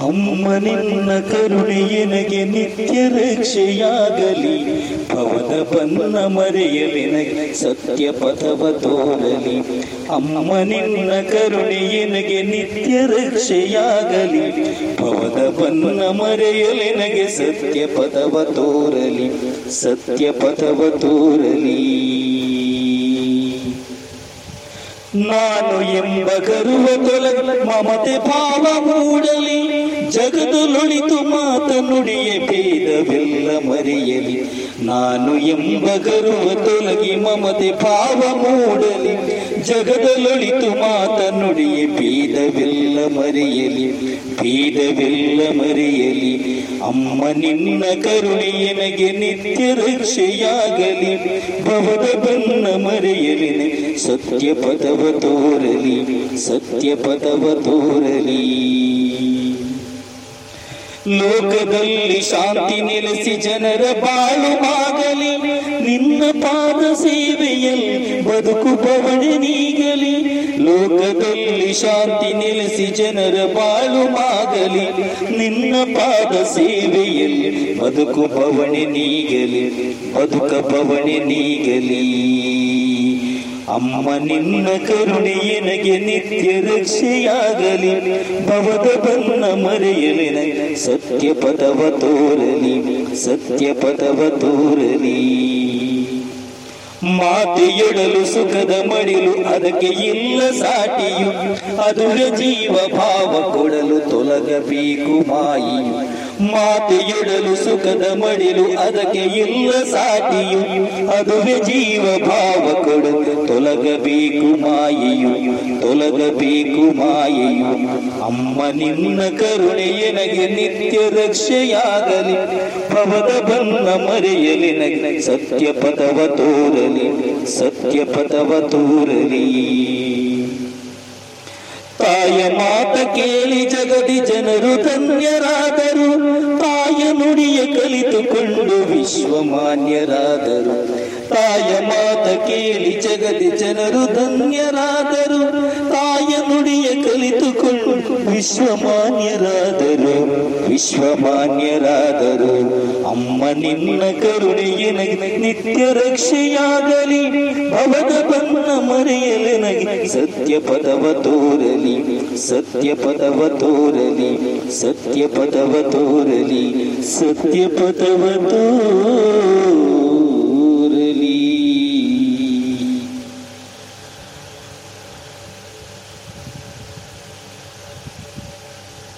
ಅಮ್ಮ ನಿನ್ನ ಕರುಣೆ ಎನಗೆ ನಿತ್ಯ ರಕ್ಷೆಯಾಗಲಿ. ಭವದ ಬನ್ನ ಮರೆಯಲಿ ನನಗೆ ಸತ್ಯ ಪಥವ ತೋರಲಿ. ಅಮ್ಮ ನಿನ್ನ ಕರುಣೆಯನಗೆ ನಿತ್ಯ ರಕ್ಷೆಯಾಗಲಿ. ಭವದ ಬನ್ನ ಮರೆಯಲಿ ನನಗೆ ಸತ್ಯ ಪಥವ ತೋರಲಿ. ಸತ್ಯ ಪಥವ ತೋರಲಿ. ನಾನು ಎಂಬ ಕರುವ ತೊಲಗಲ ಮಮತೆ ಭಾವ ಮೂಡಲಿ. ಜಗದೊಳಿತು ಮಾತ ನುಡಿಯ ಭೇದವೆಲ್ಲ ಮರೆಯಲಿ. ನಾನು ಎಂಬ ಗರ್ವ ತೊಲಗಿ ಮಮತೆ ಭಾವ ಮೂಡಲಿ. ಜಗದಲೊಳಿತು ಮಾತ ನುಡಿಯ ಭೇದವೆಲ್ಲ ಮರೆಯಲಿ. ಭೇದವೆಲ್ಲ ಮರೆಯಲಿ. ಅಮ್ಮ ನಿನ್ನ ಕರುಣೆ ನನಗೆ ನಿತ್ಯ ರಕ್ಷೆಯಾಗಲಿ. ಭವದ ಬನ್ನ ಮರೆಯಲಿ. ಸತ್ಯ ಪದವ ತೋರಲಿ. ಸತ್ಯ ಪದವ ತೋರಲಿ. ಲೋಕದಲ್ಲಿ ಶಾಂತಿ ನೆಲೆಸಿ ಜನರ ಬಾಳು ಆಗಲಿ ನಿನ್ನ ಪಾದ ಸೇವೆಯಲ್ಲಿ ಬದುಕು ಬವಣೆ ನೀಗಲಿ. ಲೋಕದಲ್ಲಿ ಶಾಂತಿ ನೆಲೆಸಿ ಜನರ ಬಾಳು ನಿನ್ನ ಪಾದ ಸೇವೆಯಲ್ಲಿ ಬದುಕು ಬವಣೆ ನೀಗಲಿ. ಬದುಕ ಬವಣೆ ನೀಗಲಿ. ಅಮ್ಮ ನಿನ್ನ ಕರುಣೆ ಎನಗೆ ನಿತ್ಯ ರಕ್ಷೆಯಾಗಲಿ. ಭವದ ಬನ್ನ ಮರೆಯಲಿ ನನಗೆ ಸತ್ಯ ಪದವ ತೋರಲಿ, ಸತ್ಯ ಪದವ ತೋರಲಿ. ಮಾತೆಯೊಡಲು ಸುಖದ ಮಡಿಲು ಅದಕ್ಕೆ ಇಲ್ಲ ಸಾಟಿಯು. ಅದುವೆ ಜೀವ ಭಾವ ಕೊಡಲು ತೊಲಗಬೇಕು ಮಾಯಿಯು. ಮಾತೆಯೊಡಲು ಸುಖದ ಮಡಿಲು ಅದಕ್ಕೆ ಇಲ್ಲ ಸಾಟಿಯು. ಅದು ಜೀವ ಭಾವ ಕೊಡು. ತೊಲಗಬೇಕು ಮಾಯೆಯು. ತೊಲಗಬೇಕು ಮಾಯೆಯು. ಅಮ್ಮ ನಿನ್ನ ಕರುಣೆ ನನಗೆ ನಿತ್ಯ ರಕ್ಷೆಯಾಗಲಿ. ಭವದ ಬನ್ನ ಮರೆಯಲಿ ನನಗೆ ಸತ್ಯ ಪದವ ತೋರಲಿ. ಸತ್ಯ ಪದವ ತೋರಲಿ. ತಾಯ ಮಾತ ಕೇಳಿ ಜಗದಿ ಜನರು ಧನ್ಯರಾದರು. ತಾಯ ನುಡಿಯ ಕಲಿತುಕೊಂಡು ವಿಶ್ವಮಾನ್ಯರಾದರು. ತಾಯ ಮಾತ ಕೇಳಿ ಜಗದಿ ಜನರು ಧನ್ಯರಾದರು. ತಾಯ ನುಡಿಯ ಕಲಿತುಕೊಂಡು ವಿಶ್ವಮಾನ್ಯರಾದರು. ವಿಶ್ವಮಾನ್ಯರಾದರು. ಅಮ್ಮ ನಿನ್ನ ಕರುಣೆ ಎನಗೆ ನಿತ್ಯ ರಕ್ಷೆಯಾಗಲಿ. ಭವದ ಬಂದ ಮರೆಯಲೆ ನನಗೆ ಸತ್ಯ ಪದವ ತೋರಲಿ. ಸತ್ಯ ಪದವ ತೋರಲಿ. ಸತ್ಯ ಪದವ ತೋರಲಿ. ಸತ್ಯ ಪದವ ತೋರಲಿ